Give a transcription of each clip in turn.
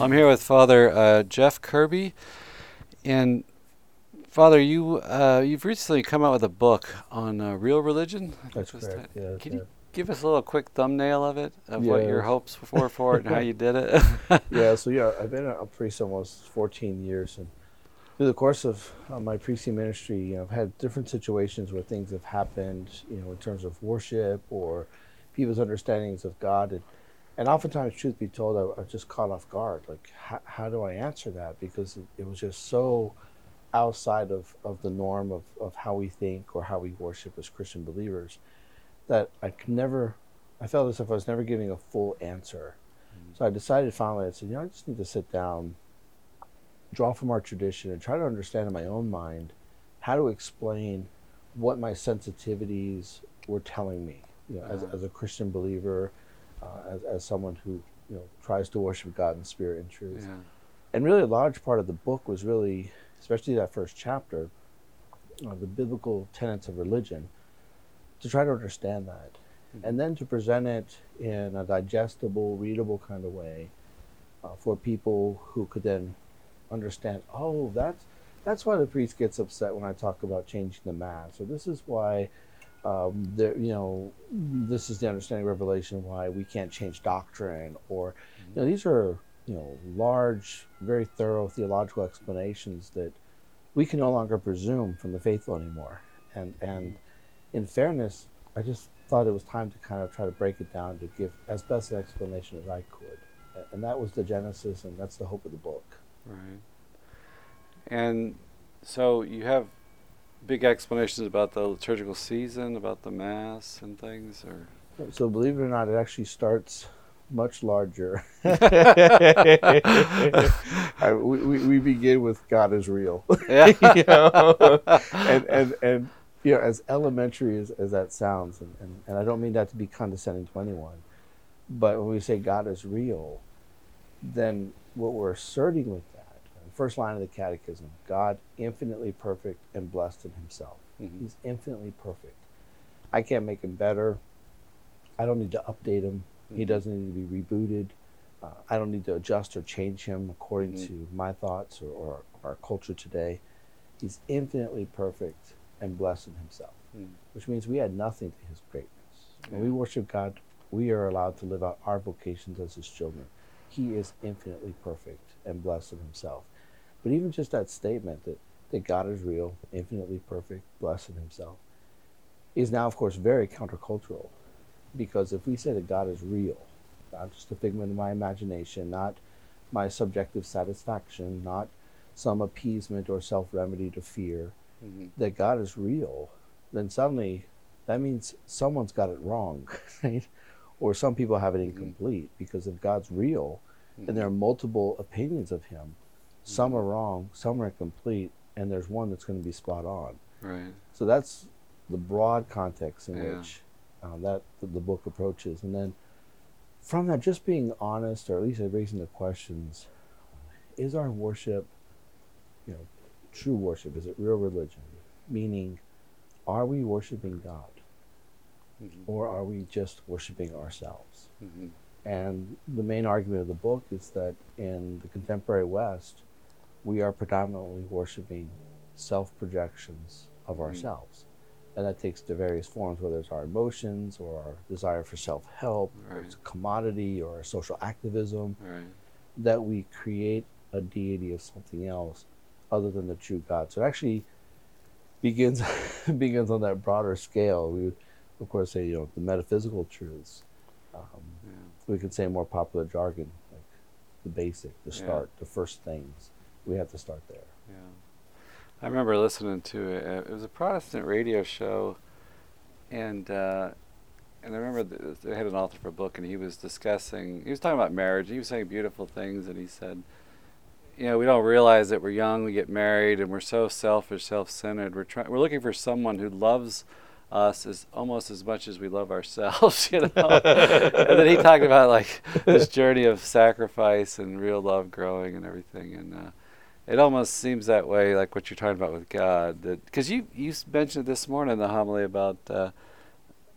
I'm here with Father uh, Jeff Kirby, and Father, you uh, you've recently come out with a book on uh, real religion. That's correct. Yeah, Can yeah. you give us a little quick thumbnail of it, of what your hopes were for it, and how you did it? yeah, so yeah, I've been a priest almost 14 years, and through the course of uh, my priestly ministry, you know, I've had different situations where things have happened, you know, in terms of worship or people's understandings of God, and and oftentimes, truth be told, I, I just caught off guard. Like, how, how do I answer that? Because it, it was just so outside of, of the norm of, of how we think or how we worship as Christian believers that I could never, I felt as if I was never giving a full answer. So I decided finally, I said, you know, I just need to sit down, draw from our tradition, and try to understand in my own mind how to explain what my sensitivities were telling me, you know, as, Uh-huh. as a Christian believer, uh, as, as someone who, you know, tries to worship God in spirit and truth. yeah. And really, a large part of the book was really, especially that first chapter, uh, the biblical tenets of religion, to try to understand that. Mhm. And then to present it in a digestible, readable kind of way uh, for people who could then understand, oh, that's, that's why the priest gets upset when I talk about changing the mass, or this is why. Um, there, you know, this is the understanding of Revelation why we can't change doctrine, or you know, these are you know large, very thorough theological explanations that we can no longer presume from the faithful anymore. And and in fairness, I just thought it was time to kind of try to break it down to give as best an explanation as I could. And that was the genesis, and that's the hope of the book. Right. And so you have big explanations about the liturgical season, about the mass and things, or So believe it or not, it actually starts much larger. I, we, we begin with God is real. yeah. you know? and, and, and, you know, as elementary as, as that sounds, and, and, and I don't mean that to be condescending to anyone, but when we say God is real, then what we're asserting with that, first line of the catechism, God infinitely perfect and blessed in himself. Mhm. He's infinitely perfect. I can't make him better. I don't need to update him. He Mhm. doesn't need to be rebooted. Uh, I don't need to adjust or change him according Mhm. to my thoughts or, or our culture today. He's infinitely perfect and blessed in himself, Mm. which means we add nothing to his greatness. When we worship God, we are allowed to live out our vocations as his children. He is infinitely perfect and blessed in himself. But even just that statement that, that God is real, infinitely perfect, blessed in himself, is now, of course, very countercultural. Because if we say that God is real, not just a figment of my imagination, not my subjective satisfaction, not some appeasement or self remedy to fear, Mhm. that God is real, then suddenly that means someone's got it wrong, right? Or some people have it Mhm. incomplete because if God's real Mhm. and there are multiple opinions of Him, some are wrong, some are incomplete, and there's one that's going to be spot on. Right. So that's the broad context in Yeah. which um, that the, the book approaches, and then from that, just being honest, or at least raising the questions: Is our worship, you know, true worship? Is it real religion? Meaning, are we worshiping God, Mhm. or are we just worshiping ourselves? Mhm. And the main argument of the book is that in the contemporary West, we are predominantly worshiping self projections of Mhm. ourselves. And that takes the various forms, whether it's our emotions or our desire for self help, or Right. it's commodity or social activism, Right. that we create a deity of something else other than the true God. So it actually begins begins on that broader scale. We would, of course, say, you know, the metaphysical truths. Um, Yeah. we could say more popular jargon, like the basic, the Yeah. start, the first things. We have to start there. Yeah. I remember listening to it. uh, It was a Protestant radio show, and uh, and I remember th- they had an author for a book, and he was discussing. He was talking about marriage. He was saying beautiful things, and he said, you know, we don't realize that we're young, we get married, and we're so selfish, self-centered. We're trying. We're looking for someone who loves us as almost as much as we love ourselves, you know. and then he talked about like this journey of sacrifice and real love growing and everything, and. Uh, it almost seems that way, like what you're talking about with God. That because you you mentioned this morning in the homily about uh,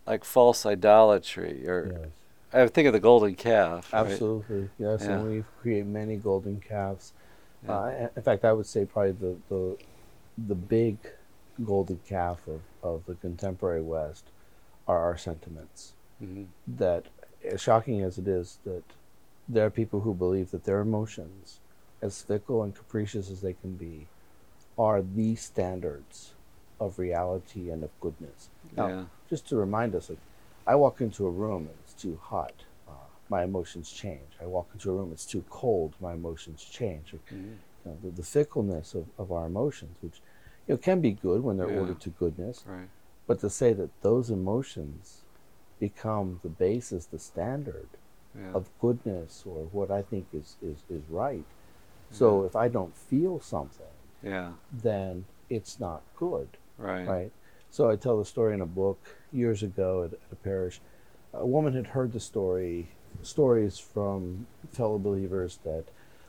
like false idolatry, or Yes. I think of the golden calf. right? Absolutely, yes. Yeah. And we create many golden calves. Yeah. Uh, in fact, I would say probably the the, the big golden calf of, of the contemporary West are our sentiments. Mhm. That, as shocking as it is, that there are people who believe that their emotions, as fickle and capricious as they can be, are the standards of reality and of goodness. Now, Yeah. just to remind us, like, I walk into a room and it's too hot, uh, my emotions change. I walk into a room, it's too cold, my emotions change. Mhm. you know, the, the fickleness of, of our emotions, which you know, can be good when they're Yeah. ordered to goodness, Right. but to say that those emotions become the basis, the standard Yeah. of goodness or what I think is, is, is right. So Yeah. if I don't feel something, yeah. then it's not good Right. right? So I tell the story in a book years ago at, at a parish. A woman had heard the story, stories from fellow believers that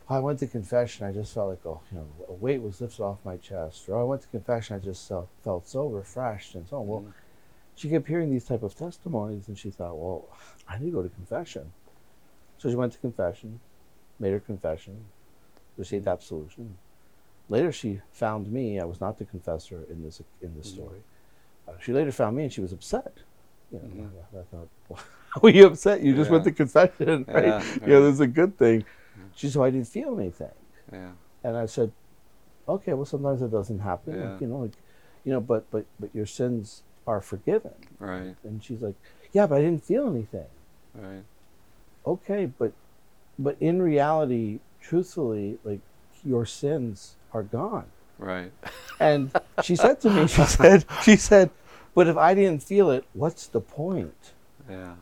"Oh, I went to confession. I just felt like oh, you know, a weight was lifted off my chest, or I went to confession. I just felt, felt so refreshed and so on. Well, Mhm. she kept hearing these type of testimonies, and she thought, well, I need to go to confession. So she went to confession, made her confession, received absolution. Later, she found me. I was not the confessor in this in this Mhm. story. Uh, she later found me, and she was upset. You know, Mhm. I, I thought, why were you upset? You just went to confession, right? Yeah, You know, this is a good thing. She said, well, I didn't feel anything. Yeah. And I said, okay, well, sometimes it doesn't happen. Yeah. Like, you know, like, you know, but but but your sins are forgiven. Right. And she's like, yeah, but I didn't feel anything. Right. Okay, but but in reality, truthfully, like your sins are gone. Right. And she said to me, she said, she said, but if I didn't feel it, what's the point? Yeah.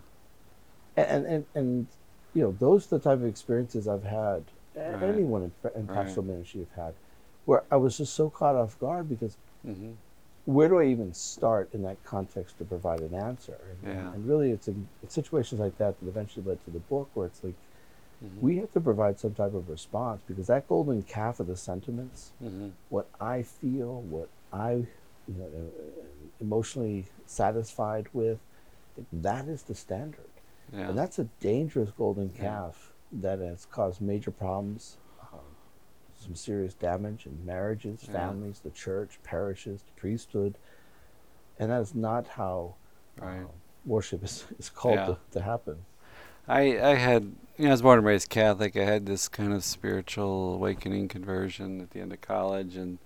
And and and you know, those are the type of experiences I've had. Right. Anyone in, in Right. pastoral ministry have had, where I was just so caught off guard because hmm where do I even start in that context to provide an answer? And, Yeah. and really, it's in it's situations like that that eventually led to the book, where it's like hmm we have to provide some type of response because that golden calf of the sentiments, hmm what I feel, what I you know, uh, emotionally satisfied with, that is the standard. Yeah. And that's a dangerous golden Yeah. calf that has caused major problems, um, some serious damage in marriages, Yeah. families, the church, parishes, the priesthood. And that is not how Right. uh, worship is, is called Yeah. to, to happen. I I had you know I was born and raised Catholic. I had this kind of spiritual awakening conversion at the end of college, and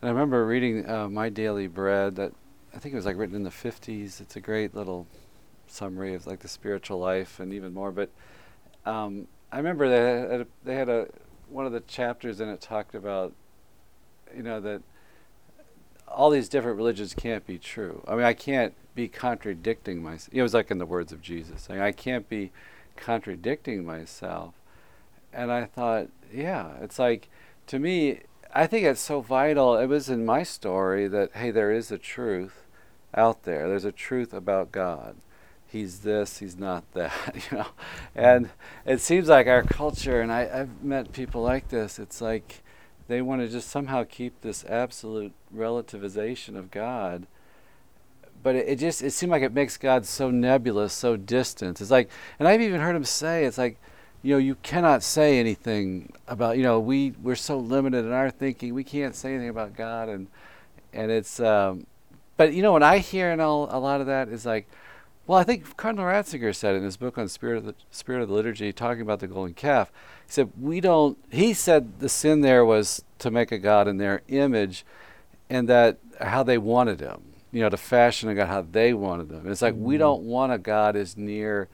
and I remember reading uh, My Daily Bread that I think it was like written in the fifties. It's a great little summary of like the spiritual life and even more. But um, I remember they they had a one of the chapters in it talked about you know that all these different religions can't be true. I mean, I can't be contradicting myself. It was like in the words of Jesus, saying, I can't be contradicting myself. And I thought, yeah, it's like, to me, I think it's so vital. It was in my story that, hey, there is a truth out there. There's a truth about God. He's this, he's not that, you know. And it seems like our culture, and I, I've met people like this, it's like, they want to just somehow keep this absolute relativization of God. But it, it just it seemed like it makes God so nebulous, so distant. It's like, and I've even heard him say, it's like, you know, you cannot say anything about, you know, we we're so limited in our thinking, we can't say anything about God, and and it's, um, but you know, what I hear in all a lot of that is like, well, I think Cardinal Ratzinger said in his book on spirit of the spirit of the liturgy, talking about the golden calf. He said we don't. He said the sin there was to make a god in their image, and that how they wanted him. You know, to fashion a god how they wanted them. And it's like we Mhm. don't want a god as near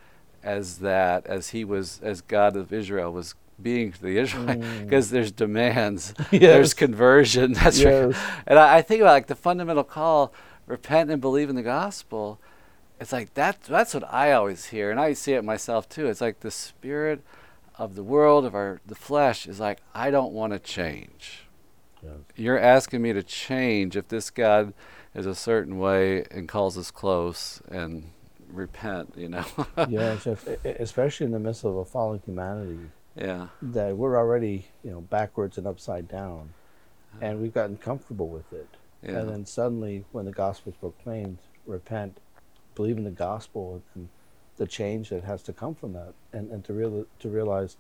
as that as he was as God of Israel was being to the Israelites Mm. because there's demands, Yes. there's conversion. That's right. And I, I think about like the fundamental call: repent and believe in the gospel. It's like that. That's what I always hear, and I see it myself too. It's like the spirit of the world of our the flesh is like I don't want to change. Yes. You're asking me to change if this God is a certain way and calls us close and repent. You know. e- especially in the midst of a fallen humanity, yeah. that we're already, you know, backwards and upside down, and we've gotten comfortable with it. Yeah. And then suddenly, when the gospel is proclaimed, repent, believe in the gospel, and the change that has to come from that, and and to real to realize,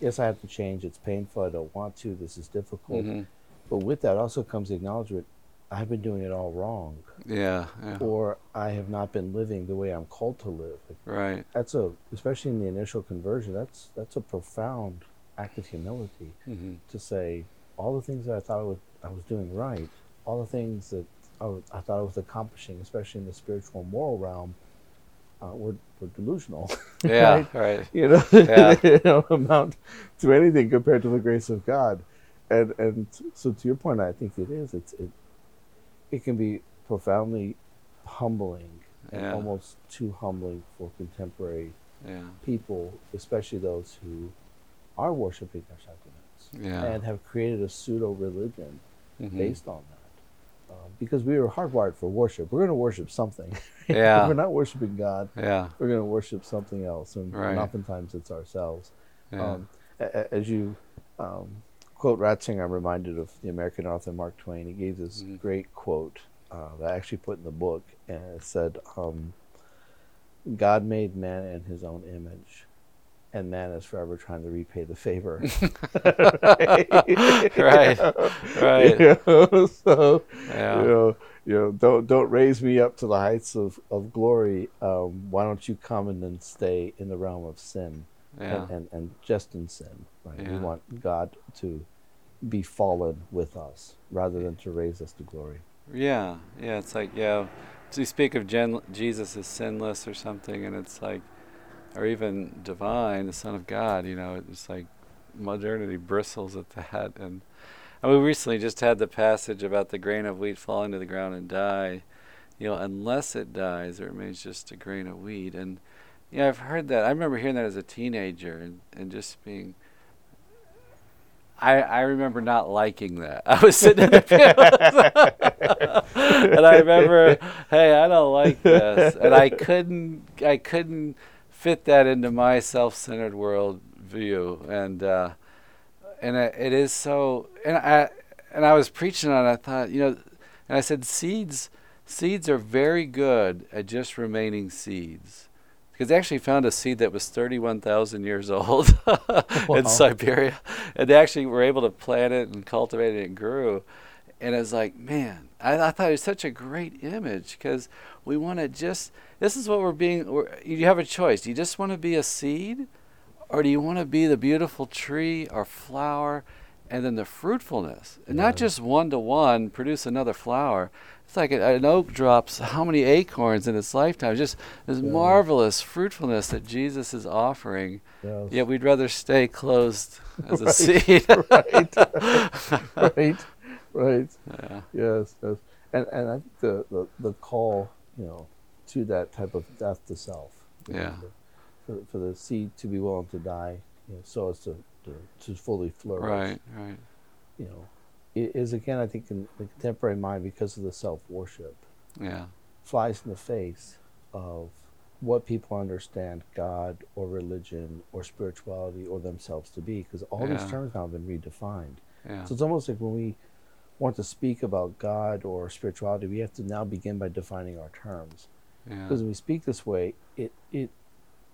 yes, I have to change. It's painful. I don't want to. This is difficult. Mhm. But with that also comes the acknowledgement, I've been doing it all wrong, Yeah. Yeah. or I have not been living the way I'm called to live. Right. that's a, especially in the initial conversion, that's that's a profound act of humility hmm to say all the things that I thought I was, I was doing right, all the things that I, was, I thought I was accomplishing, especially in the spiritual and moral realm, uh, were, were delusional. Yeah. right? Right. You know, Yeah. they don't amount to anything compared to the grace of God. And and so to your point, I think it is. It's it. It can be profoundly humbling and Yeah. almost too humbling for contemporary Yeah. people, especially those who are worshiping their sacraments Yeah. and have created a pseudo religion Mhm. based on that. Um, because we are hardwired for worship. We're going to worship something. Yeah. if we're not worshiping God, Yeah. we're going to worship something else. And, Right. and oftentimes it's ourselves. Um, as you um, quote Ratzinger, I'm reminded of the American author Mark Twain. He gave this Mhm. great quote uh, that I actually put in the book, and it said, um, "God made man in His own image, and man is forever trying to repay the favor." Right. Right. You know, so Yeah. you know, you know, don't don't raise me up to the heights of, of glory. Um, why don't you come and then stay in the realm of sin? Yeah. and, and, and just in sin. Right? We want God to be fallen with us rather than to raise us to glory. Yeah, yeah, it's like yeah. You speak of gen- Jesus as sinless or something, and it's like, or even divine, the Son of God. You know, it's like modernity bristles at that. And, and we recently just had the passage about the grain of wheat falling to the ground and die. You know, unless it dies, it remains just a grain of wheat. And yeah, I've heard that. I remember hearing that as a teenager, and, and just being I, I remember not liking that. I was sitting in the pew, and I remember, hey, I don't like this, and I couldn't, I couldn't fit that into my self-centered world view, and uh, and it, it is so, and I, and I was preaching on. it, I thought, you know, and I said, seeds, seeds are very good at just remaining seeds. Because they actually found a seed that was 31,000 years old Wow. in Siberia. And they actually were able to plant it and cultivate it and grew. And it was like, man, I, I thought it was such a great image because we want to just, this is what we're being, we're, you have a choice. Do you just want to be a seed or do you want to be the beautiful tree or flower and then the fruitfulness? And not just one to one produce another flower. It's like a, an oak drops how many acorns in its lifetime. Just this Yeah. marvelous fruitfulness that Jesus is offering. Yes. Yet we'd rather stay closed as a seed. right. right, right. Yeah. Yes, yes. And and I think the, the, the call, you know, to that type of death to self. you know, Yeah. For, for the seed to be willing to die, you know, so as to, to, to fully flourish. Right, right. You know, it is again, I think, in the contemporary mind because of the self worship, Yeah. flies in the face of what people understand God or religion or spirituality or themselves to be, because all Yeah. these terms now have been redefined. Yeah. So it's almost like when we want to speak about God or spirituality, we have to now begin by defining our terms. Yeah. Because when we speak this way, it it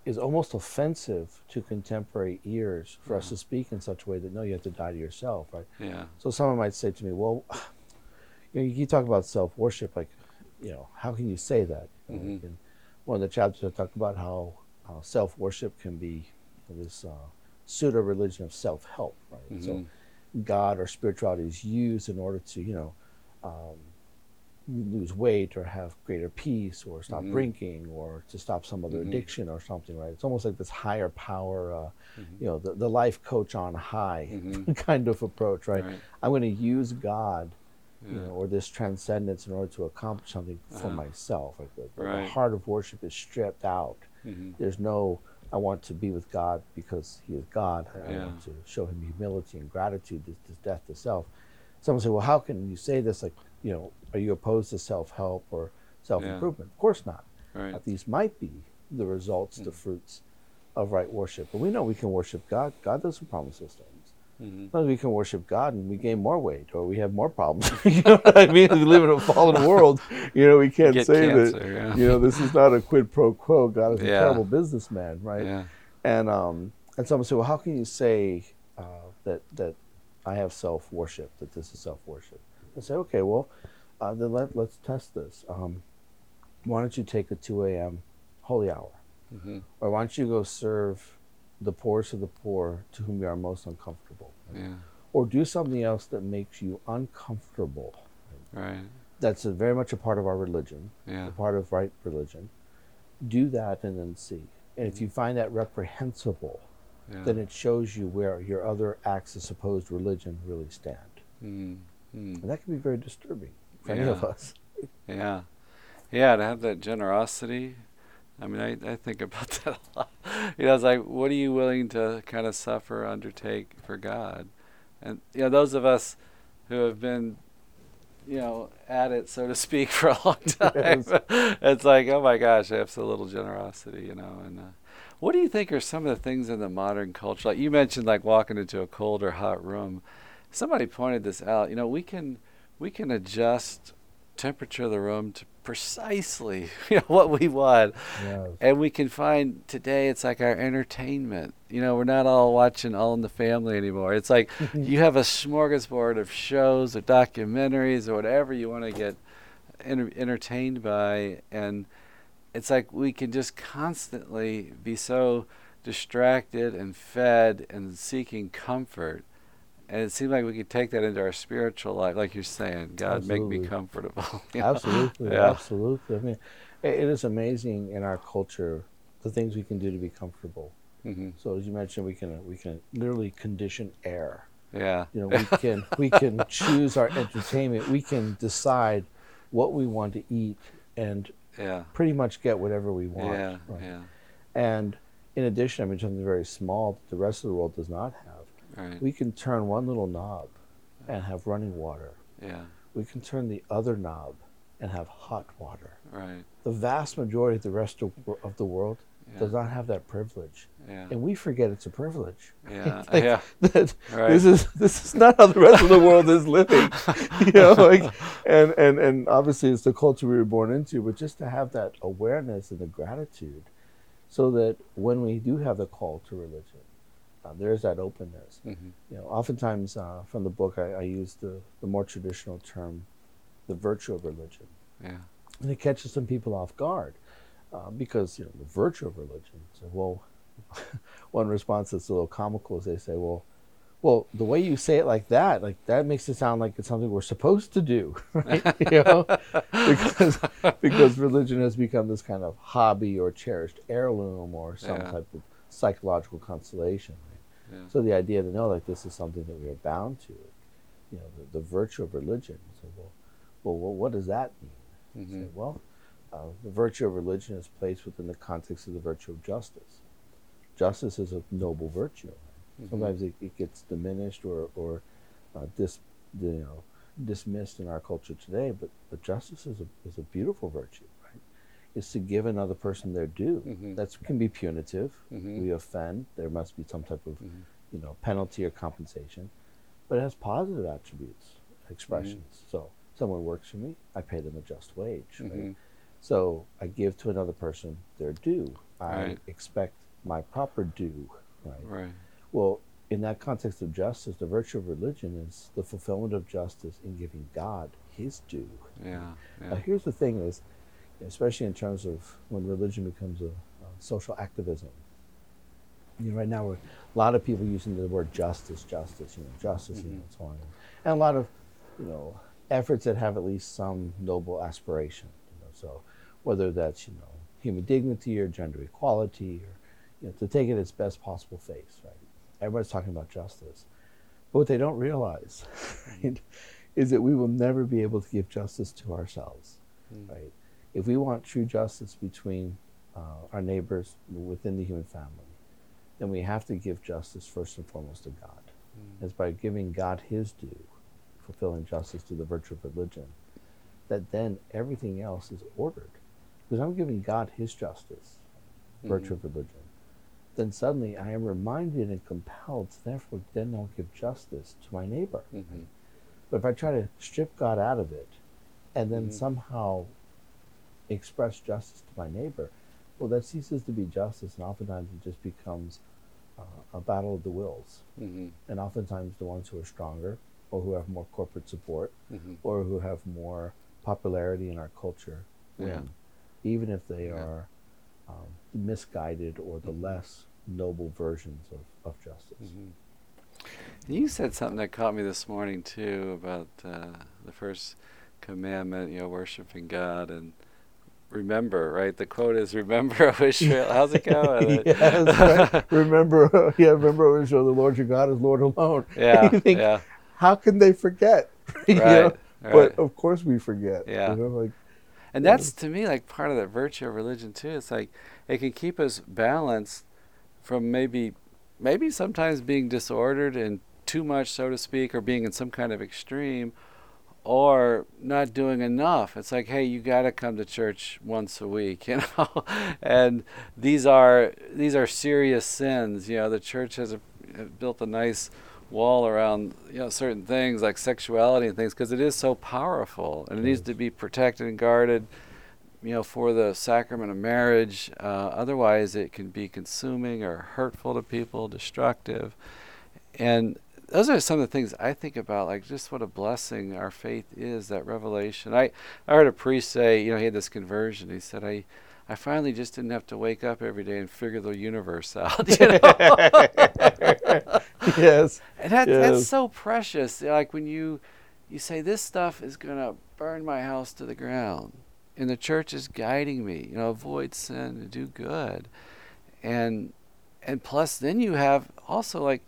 is almost offensive to contemporary ears for us to speak in such a way that no, you have to die to yourself, right? Yeah. So someone might say to me, "Well, you know, you talking about self worship, like, you know, how can you say that?" Mhm. In one of the chapters, I talk about how, how self worship can be this uh, pseudo religion of self help, right? So Mhm. God or spirituality is used in order to, you know, um, lose weight or have greater peace or stop Mhm. drinking or to stop some other Mhm. addiction or something, right? It's almost like this higher power, uh, Mhm. you know, the, the life coach on high Mhm. kind of approach, right? Right. I'm going to use God, you know, or this transcendence in order to accomplish something for Uh-huh. myself. Like the, the heart of worship is stripped out. Mhm. There's no, I want to be with God because He is God. I Yeah. want to show Him humility and gratitude, this, this death to self. Someone say, well, how can you say this? Like, you know, are you opposed to self help or self improvement? Of course not. Right. But these might be the results, the Mhm. fruits of right worship. But we know we can worship God. God doesn't promise us things. Mm-hmm. Sometimes we can worship God and we gain more weight or we have more problems. you know what I mean? We live in a fallen world. You know, we can't Get say cancer, that. yeah. You know, this is not a quid pro quo. God is a Yeah. terrible businessman, right? Yeah. And um, and someone said, well, how can you say uh, that that I have self worship? That this is self worship? I say, okay, well, uh, then let let's test this. Um, why don't you take a two a.m. holy hour, Mm-hmm. or why don't you go serve the poorest of the poor to whom you are most uncomfortable, Yeah. or do something else that makes you uncomfortable? Right. That's a, very much a part of our religion, Yeah. a part of right religion. Do that and then see. And if you find that reprehensible, Yeah. then it shows you where your other acts of supposed religion really stand. Mm. Mm. And that can be very disturbing for any of us. Yeah. Yeah, to have that generosity. I mean, I, I think about that a lot. You know, it's like, what are you willing to kind of suffer, undertake for God? And, you know, those of us who have been, you know, at it, so to speak, for a long time, it's like, oh my gosh, I have so little generosity, you know. And uh, what do you think are some of the things in the modern culture? Like you mentioned, like walking into a cold or hot room. Somebody pointed this out. You know, we can we can adjust temperature of the room to precisely you know what we want Yes. and we can find today it's like our entertainment you know we're not all watching all in the family anymore it's like you have a smorgasbord of shows or documentaries or whatever you want to get enter- entertained by and it's like we can just constantly be so distracted and fed and seeking comfort and it seems like we could take that into our spiritual life like you're saying god make me comfortable you know? Absolutely, Yeah. absolutely. I mean, it, it is amazing in our culture the things we can do to be comfortable. Mhm. So as you mentioned, we can we can literally condition air. yeah You know, we can we can choose our entertainment. We can decide what we want to eat and yeah pretty much get whatever we want. yeah right? yeah And in addition, I mean something very small that the rest of the world does not have. Right We can turn one little knob and have running water. yeah We can turn the other knob and have hot water. right The vast majority of the rest of, of the world yeah does not have that privilege, yeah and we forget it's a privilege. yeah Like, yeah that Right. This is this is not how the rest of the world is living, you know. Like, and and and obviously it's the culture we were born into, but just to have that awareness and the gratitude, so that when we do have the call to religion, uh, there's that openness. Mhm. You know, oftentimes uh, from the book I, I use the the more traditional term, the virtue of religion yeah and it catches some people off guard uh, because you know the virtue of religion. So, well, one response that's a little comical is they say, "Well, well, the way you say it like that, like that makes it sound like it's something we're supposed to do, right? you know, because because religion has become this kind of hobby or cherished heirloom or some Yeah. type of psychological consolation. Yeah So the idea to know like this is something that we are bound to, you know, the, the virtue of religion. So, well, well, well, what does that mean? Mhm. Say, well, uh, the virtue of religion is placed within the context of the virtue of justice. Justice is a noble virtue. Mhm. Sometimes it, it gets diminished or, or uh, dis, you know, dismissed in our culture today, but, but justice is a, is a beautiful virtue, It's to give another person their due. Mhm. That can be punitive. Mhm. We offend. There must be some type of Mhm. you know, penalty or compensation, but it has positive attributes, expressions. So someone works for me, I pay them a just wage. Right? Mhm. So I give to another person their due. I Right. expect my proper due. Right. right Well, in that context of justice, the virtue of religion is the fulfillment of justice in giving God His due. yeah Now, here's the thing: is especially in terms of when religion becomes a, a social activism. You know, right now, we're, a lot of people using the word justice, justice, you know, justice, you know, Mhm. so on, and a lot of, you know, efforts that have at least some noble aspiration. You know, so whether that's you know human dignity or gender equality, or you know, to take it its best possible face, right? Everybody's talking about justice, but what they don't realize, right, is that we will never be able to give justice to ourselves Mm. right? If we want true justice between uh, our neighbors within the human family, then we have to give justice first and foremost to God. Mm. It's by giving God His due, fulfilling justice through the virtue of religion, that then everything else is ordered. Because I'm giving God His justice, virtue Mhm. of religion. then suddenly I am reminded and compelled to therefore then I'll give justice to my neighbor. Mm-hmm. But if I try to strip God out of it and then Mhm. somehow express justice to my neighbor, well, that ceases to be justice, and oftentimes it just becomes uh, a battle of the wills. Mm-hmm. And oftentimes the ones who are stronger, or who have more corporate support, Mm-hmm. or who have more popularity in our culture, win, Yeah. even if they Yeah. are um, misguided or the Mhm. less noble versions of, of justice. Mm-hmm. You said something that caught me this morning too about uh, the first commandment, you know, worshiping God and remember, right? The quote is "Remember, O Israel." How's it going? Yes, right. remember, yeah, remember, O Israel, the Lord your God is Lord alone. yeah, think, yeah, How can they forget? You right, know? right. But of course we forget. Yeah. You know, like, And that's to me like part of the virtue of religion too. It's like it can keep us balanced from maybe maybe sometimes being disordered and too much so to speak or being in some kind of extreme or not doing enough. It's like, hey, you got to come to church once a week, you know. and these are these are serious sins, you know. The church has a, built a nice wall around you know certain things like sexuality and things because it is so powerful and it needs to be protected and guarded you know for the sacrament of marriage uh, otherwise it can be consuming or hurtful to people destructive and those are some of the things I think about, like just what a blessing our faith is, that revelation. I, I heard a priest say, you know, he had this conversion. He said, I, I finally just didn't have to wake up every day and figure the universe out. You know? yes. And that, Yes. that's so precious. Like when you you say this stuff is gonna burn my house to the ground, and the church is guiding me. You know, avoid sin and do good, and and plus then you have also like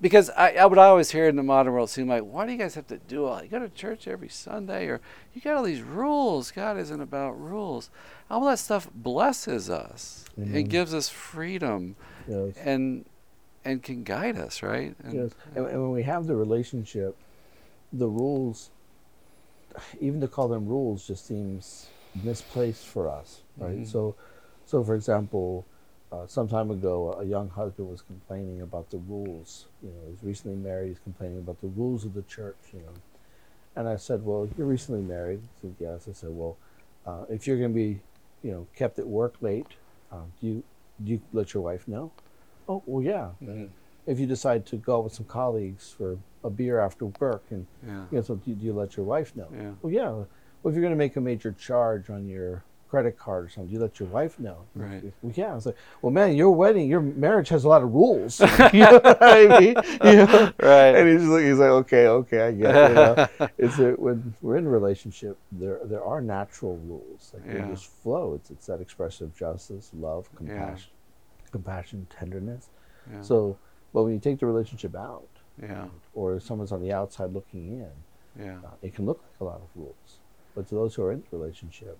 because I, I would always hear in the modern world seem like why do you guys have to do all you go to church every Sunday or you got all these rules. God isn't about rules. All that stuff blesses us. Amen. It gives us freedom Yes. and and can guide us, right? And, yes. And, and when we have the relationship, the rules, even to call them rules, just seems misplaced for us, right? Mhm. So, so for example, uh, some time ago, a young husband was complaining about the rules. You know, he's recently married. He's complaining about the rules of the church. You know, and I said, "Well, you're recently married." He said, "Yes." I said, "Well, uh, if you're going to be, you know, kept at work late, um, do you do you let your wife know?" Oh, well, yeah. Mhm. If you decide to go out with some colleagues for a beer after work, and yeah, you know, so do, do you let your wife know? yeah, Well, yeah. Well, if you're going to make a major charge on your credit card or something, do you let your wife know? Right. Well, yeah. I was like, well, man, your wedding, your marriage has a lot of rules. you know what I mean? You know? right. And he's just like, he's like, okay, okay, I get it. You know? it's that when we're in a relationship, there there are natural rules. Like Yeah. they just flow. It's it's that expressive justice, love, compassion, compassion, tenderness. yeah. So, but when you take the relationship out, yeah, or someone's on the outside looking in, yeah, uh, it can look like a lot of rules. But to those who are in the relationship,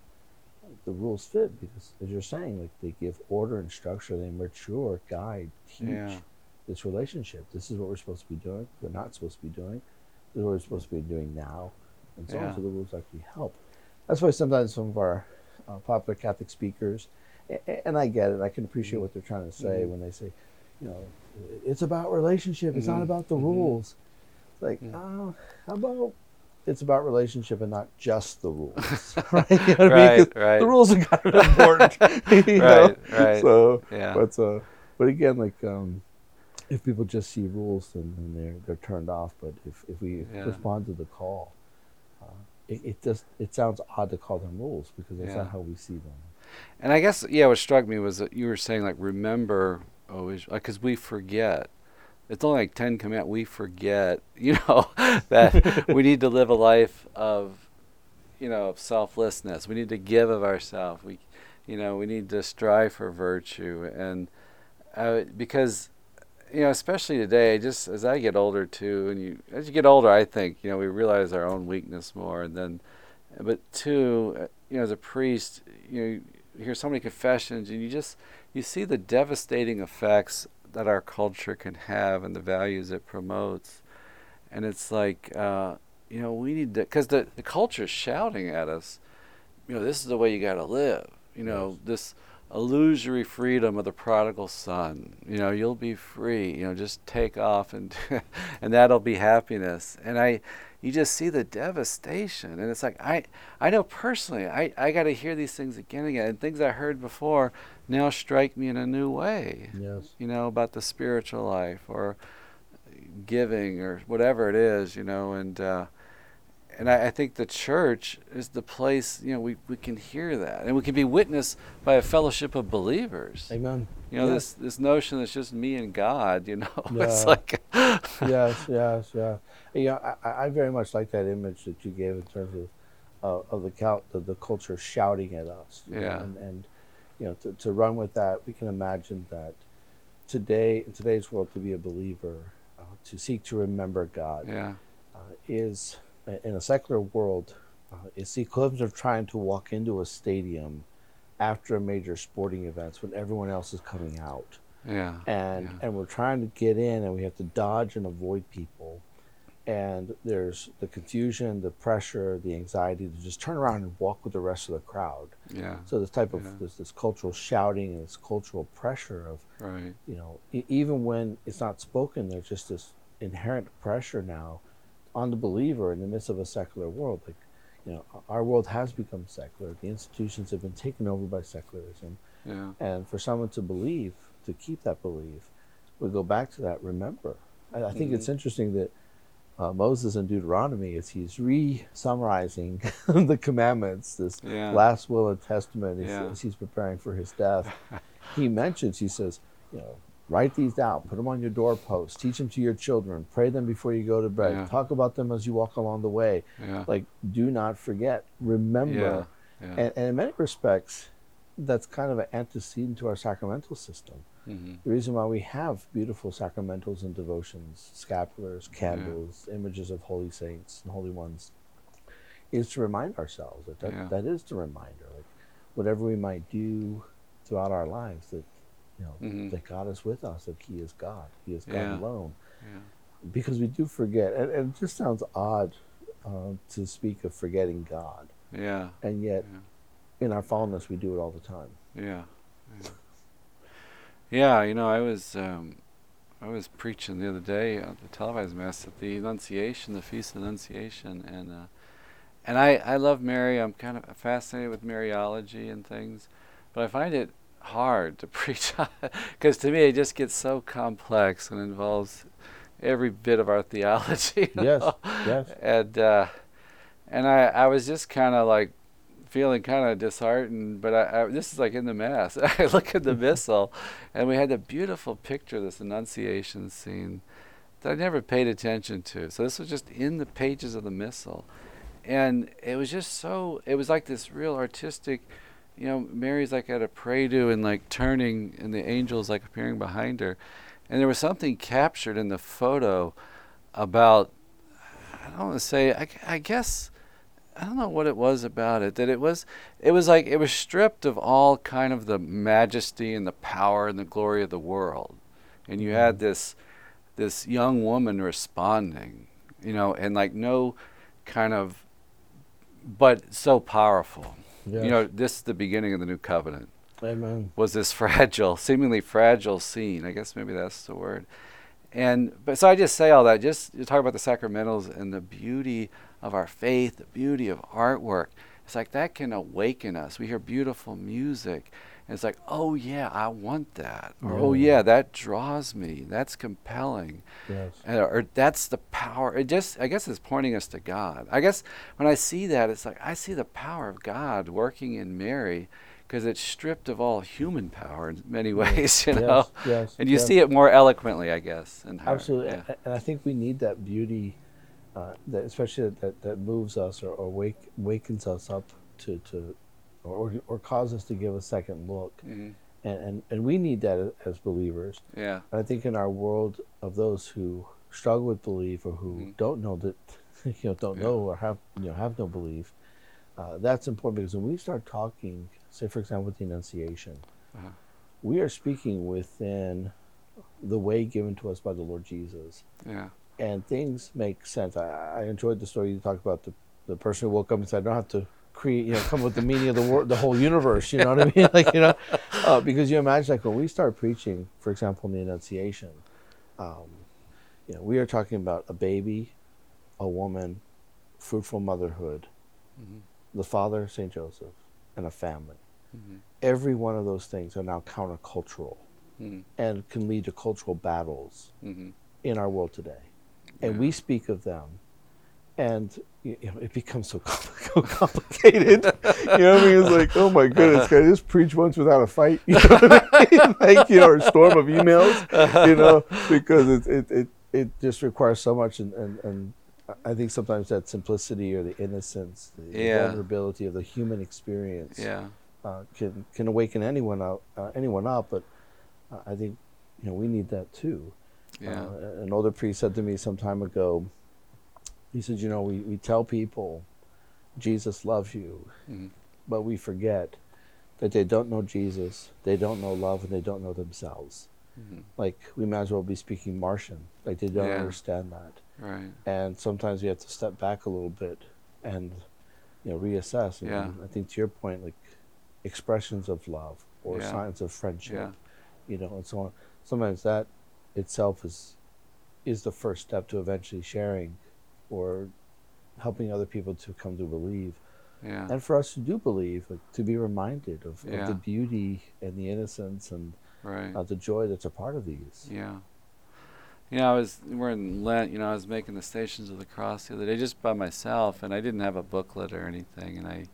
the rules fit because, as you're saying, like they give order and structure. They mature, guide, teach Yeah. this relationship. This is what we're supposed to be doing. We're not supposed to be doing. This is what we're supposed to be doing now, and so Yeah. on. So the rules actually help. That's why sometimes some of our uh, popular Catholic speakers, and I get it. I can appreciate Mhm. what they're trying to say Mhm. when they say, you know, it's about relationship. It's not Mhm. about the Mhm. rules. It's like, oh, how about it's about relationship and not just the rules, right? You know what I mean? Right. The rules are kind of important, you know? Right, right. So, yeah, but uh, but again, like um, if people just see rules, then, then they're they're turned off. But if if we Yeah. respond to the call, uh, it, it just it sounds odd to call them rules because that's Yeah. not how we see them. And I guess yeah, what struck me was that you were saying like remember always because we forget. It's only like ten command. We forget, you know, that we need to live a life of, you know, of selflessness. We need to give of ourselves. We, you know, we need to strive for virtue, and uh, because, you know, especially today, just as I get older too, and you as you get older, I think you know we realize our own weakness more, and then, but two, uh, you know, as a priest, you know, you hear so many confessions, and you just you see the devastating effects that our culture can have and the values it promotes, and it's like, uh, you know, we need to because the the culture is shouting at us, you know, this is the way you got to live. You know, this illusory freedom of the prodigal son. You know, you'll be free. You know, just take off and and that'll be happiness. And I you just see the devastation and it's like I I know personally I, I gotta hear these things again and again and things I heard before now strike me in a new way. Yes. You know, about the spiritual life or giving or whatever it is, you know, and uh and I, I, think the church is the place you know we, we can hear that. And we can be witnessed by a fellowship of believers. Amen. You know this this notion that's just me and god you know yeah. it's like yes yes yeah. Yeah I, I very much like that image that you gave in terms of uh, of the, cal- the the culture shouting at us yeah know, and, and you know to, to run with that we can imagine that today in today's world to be a believer uh, to seek to remember god yeah. uh, is in a secular world, uh, it's the equivalent of trying to walk into a stadium after a major sporting event when everyone else is coming out. Yeah. And yeah. and we're trying to get in and we have to dodge and avoid people. And there's the confusion, the pressure, the anxiety to just turn around and walk with the rest of the crowd. Yeah. So this type of yeah. this, this cultural shouting and this cultural pressure of, right. you know, e- even when it's not spoken, there's just this inherent pressure now on the believer in the midst of a secular world. Like, you know, our world has become secular. The institutions have been taken over by secularism. Yeah. And for someone to believe, to keep that belief, we go back to that. Remember, I, I think mm-hmm. it's interesting that uh, Moses in Deuteronomy, as he's re-summarizing the commandments, this yeah. last will and testament, as, yeah. as he's preparing for his death, he mentions, he says, you know, Write these down. Put them on your doorpost. Teach them to your children. Pray them before you go to bed. Yeah. Talk about them as you walk along the way. Yeah. Like, do not forget. Remember. Yeah. And, and, in many respects, that's kind of an antecedent to our sacramental system. Mm-hmm. The reason why we have beautiful sacramentals and devotions, scapulars, candles, images of holy saints and holy ones, is to remind ourselves that that, that is the reminder. Like, whatever we might do throughout our lives, that you know, mm-hmm. that God is with us, that He is God, He is God yeah. alone. Yeah. Because we do forget, and, and, it just sounds odd uh, to speak of forgetting God. Yeah. And yet, yeah. in our fallenness, we do it all the time. Yeah. Yeah. yeah you know, I was um, I was preaching the other day at the televised mass at the Annunciation, the Feast of Annunciation, and uh, and I I love Mary. I'm kind of fascinated with Mariology and things, but I find it hard to preach because to me it just gets so complex and involves every bit of our theology. Yes, yes. And uh, and I I was just kind of like feeling kind of disheartened, but I, I, this is like in the mass. I look at the missal, and we had a beautiful picture this Annunciation scene that I never paid attention to. So this was just in the pages of the missal, and it was just so. It was like this real artistic you know, Mary's like at a prie-dieu and like turning, and the angel's like appearing behind her. And there was something captured in the photo about, I don't want to say, I, I guess, I don't know what it was about it. That it was, it was like it was stripped of all kind of the majesty and the power and the glory of the world, and you had mm-hmm. this, this young woman responding, you know, and like no, kind of, but so powerful Yes. You know, this is the beginning of the new covenant. Amen. Was this fragile, seemingly fragile scene? I guess maybe that's the word. And but so I just say all that just to talk about the sacramentals and the beauty of our faith, the beauty of artwork. It's like that can awaken us. We hear beautiful music, and it's like, oh yeah, I want that, or oh yeah, that draws me. That's compelling. Yes. And, or that's the power. It just, I guess, it's pointing us to God. I guess when I see that, it's like I see the power of God working in Mary, because it's stripped of all human power in many ways, you know. Yes, yes, and you yes. see it more eloquently, I guess. In her. Absolutely, Yeah. and I think we need that beauty, uh, that especially that, that moves us or, or wake, wakens us up to, to or, or cause us to give a second look. Mhm. And, and, and we need that as believers. Yeah. I think in our world of those who struggle with belief or who Mhm. don't know that, you know, don't Yeah. know or have, you know, have no belief, uh, that's important because when we start talking, say for example with the Annunciation, Uh-huh. we are speaking within the way given to us by the Lord Jesus, Yeah. and things make sense. I, I enjoyed the story you talked about the the person who woke up and said, "I don't have to create, you know, come up with the meaning of the word, the whole universe. You know what I mean? Like, you know, uh, because you imagine like when we start preaching, for example, in the Annunciation, um, you know, we are talking about a baby, a woman, fruitful motherhood, Mhm. the father, Saint Joseph, and a family. Mhm. Every one of those things are now countercultural Mhm. and can lead to cultural battles Mhm. in our world today. And Yeah. we speak of them, and you know, it becomes so, complicated. you know what I mean? It's like, oh my goodness, can I just preach once without a fight? You know what I mean? like, you know, or a storm of emails, you know, because it, it, it, it just requires so much. And, and, and I think sometimes that simplicity or the innocence, the Yeah. vulnerability of the human experience Yeah. uh, can, can awaken anyone up, uh, anyone up. But uh, I think, you know, we need that too. Yeah. Uh, an older priest said to me some time ago, he said, You know, we, we tell people Jesus loves you, Mhm. but we forget that they don't know Jesus, they don't know love, and they don't know themselves. Mhm. Like, we might as well be speaking Martian. Like, they don't Yeah. understand that. Right. And sometimes we have to step back a little bit and, you know, reassess. And, Yeah. I think to your point, like, expressions of love or Yeah. signs of friendship Yeah. you know, and so on. Sometimes that itself is is the first step to eventually sharing or helping other people to come to believe. Yeah. And for us who do believe, like, to be reminded of, of the beauty and the innocence and Right. uh, the joy that's a part of these. Yeah. You know, I was we're in Lent. You know, I was making the Stations of the Cross the other day just by myself, and I didn't have a booklet or anything, and I,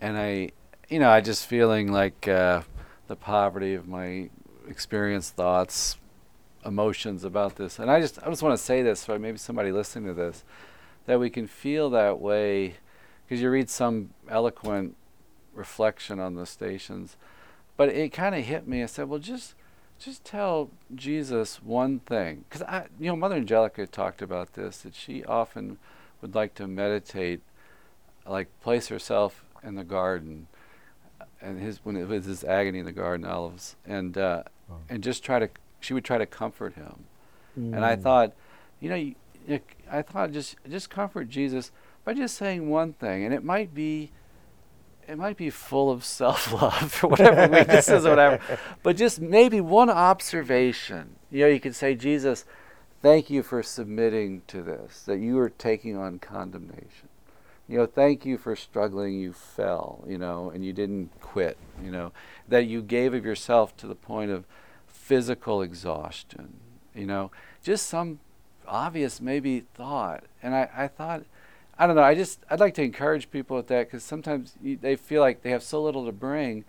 and I, you know, I just feeling like uh, the poverty of my experience, thoughts, emotions about this, and I just I just want to say this for maybe somebody listening to this, that we can feel that way, because you read some eloquent reflection on the stations, but it kind of hit me. I said, well, just just tell Jesus one thing. Because I, you know, Mother Angelica talked about this that she often would like to meditate, like place herself in the garden, and his when it was his agony in the garden, olives, and uh, Oh. and just try to. She would try to comfort him, and I Mm. thought, you know, you, you- I thought just just comfort Jesus by just saying one thing, and it might be. It might be full of self-love or whatever weaknesses or whatever, but just maybe one observation. You know, you could say, Jesus, thank you for submitting to this, that you are taking on condemnation. You know, thank you for struggling, you fell, you know, and you didn't quit, you know, that you gave of yourself to the point of physical exhaustion, you know, just some obvious maybe thought. And I, I thought, I don't know, I just, I'd like to encourage people with that because sometimes you, they feel like they have so little to bring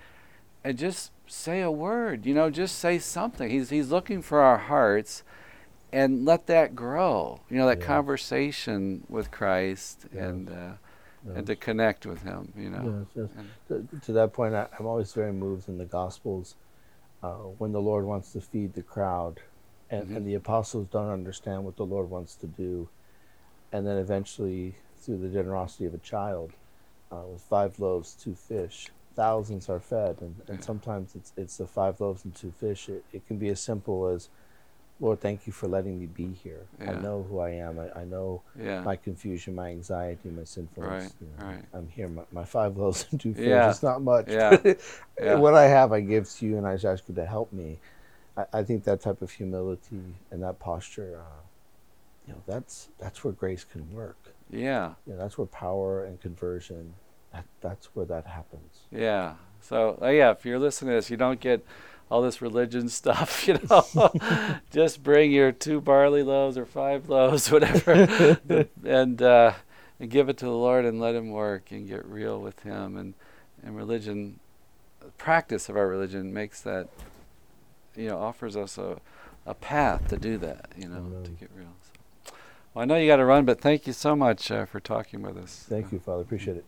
and just say a word, you know, just say something. He's, he's looking for our hearts and let that grow, you know, that Yeah. conversation with Christ Yes. and, uh, Yes. and to connect with him, you know. Yes. To, to that point, I, I'm always very moved in the Gospels uh, when the Lord wants to feed the crowd, and, Mhm. and the apostles don't understand what the Lord wants to do, and then eventually, through the generosity of a child, uh, with five loaves, two fish, thousands are fed, and, and sometimes it's it's the five loaves and two fish. It, it can be as simple as, Lord, thank you for letting me be here. I know who I am. I, I know yeah. my confusion, my anxiety, my sinfulness. Right, you know, right. I'm here. My, my five loaves and two fish. Yeah, It's not much. yeah, yeah. what I have, I give to you, and I just ask you to help me. I, I think that type of humility and that posture, uh, you know, that's that's where grace can work. yeah. You know, that's where power and conversion. That, that's where that happens. Yeah. So uh, yeah, if you're listening to this, you don't get all this religion stuff, you know. Just bring your two barley loaves or five loaves, whatever, and uh, and give it to the Lord and let Him work and get real with Him. And and religion, practice of our religion makes that, you know, offers us a a path to do that, you know, to get real. So, well, I know you got to run, but thank you so much uh, for talking with us. Thank you, Father. Appreciate it.